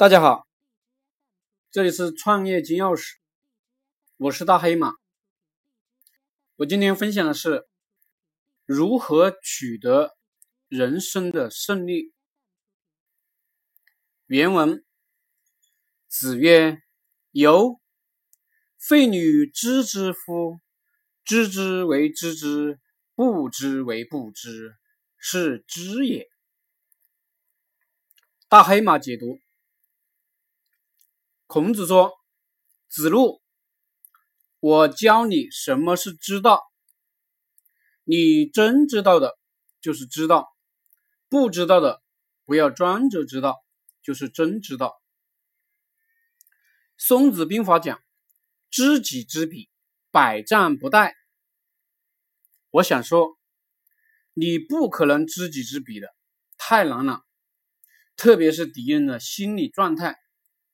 大家好，这里是创业金钥匙，我是大黑马。我今天分享的是如何取得人生的胜利。原文：子曰：“由，废女知之夫，知之为知之，不知为不知，是知也。”大黑马解读。孔子说：“子路，我教你什么是知道。你真知道的，就是知道；不知道的，不要装着知道，就是真知道。”孙子兵法讲：“知己知彼，百战不殆。”我想说，你不可能知己知彼的，太难了，特别是敌人的心理状态。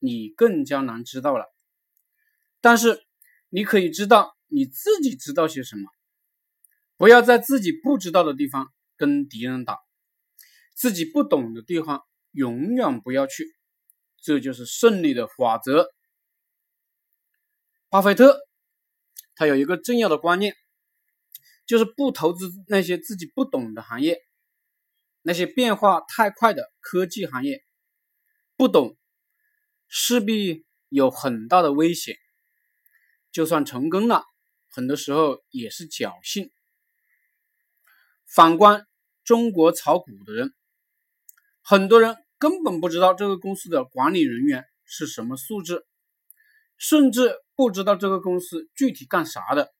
你更加难知道了，但是你可以知道你自己知道些什么。不要在自己不知道的地方跟敌人打，自己不懂的地方永远不要去，这就是胜利的法则。巴菲特他有一个重要的观念，就是不投资那些自己不懂的行业，那些变化太快的科技行业，不懂。势必有很大的危险，就算成功了，很多时候也是侥幸。反观中国炒股的人，很多人根本不知道这个公司的管理人员是什么素质，甚至不知道这个公司具体干啥的，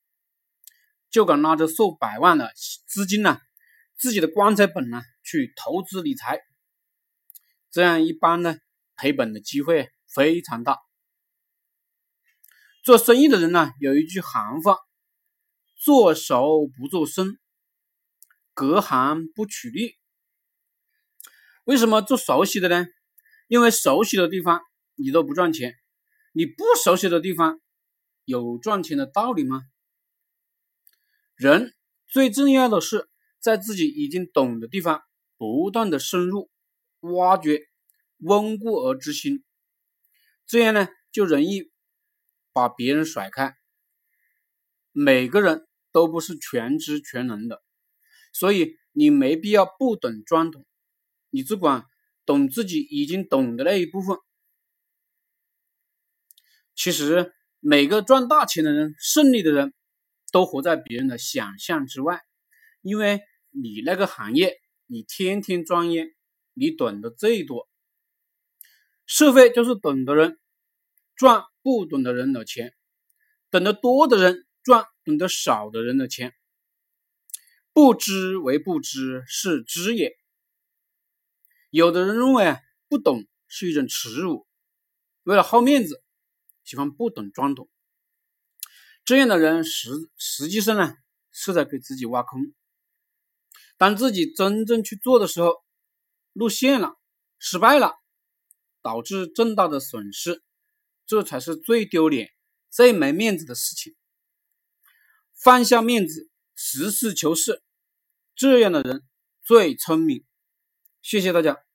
就敢拿着数百万的资金呢，自己的棺材本呢去投资理财，这样一般呢赔本的机会。非常大。做生意的人呢，有一句行话：“做熟不做生，隔行不取利。”为什么做熟悉的呢？因为熟悉的地方你都不赚钱，你不熟悉的地方有赚钱的道理吗？人最重要的是在自己已经懂的地方不断的深入挖掘，温故而知新。这样呢，就容易把别人甩开。每个人都不是全知全能的，所以你没必要不懂装懂，你只管懂自己已经懂的那一部分。其实，每个赚大钱的人、胜利的人，都活在别人的想象之外，因为你那个行业，你天天钻研，你懂得最多。社会就是懂的人赚不懂的人的钱，懂得多的人赚懂得少的人的钱。不知为不知，是知也。有的人认为，不懂是一种耻辱，为了好面子，喜欢不懂装懂。这样的人实实际上呢，是在给自己挖坑。当自己真正去做的时候，露馅了，失败了。导致重大的损失，这才是最丢脸、最没面子的事情。放下面子，实事求是，这样的人最聪明。谢谢大家。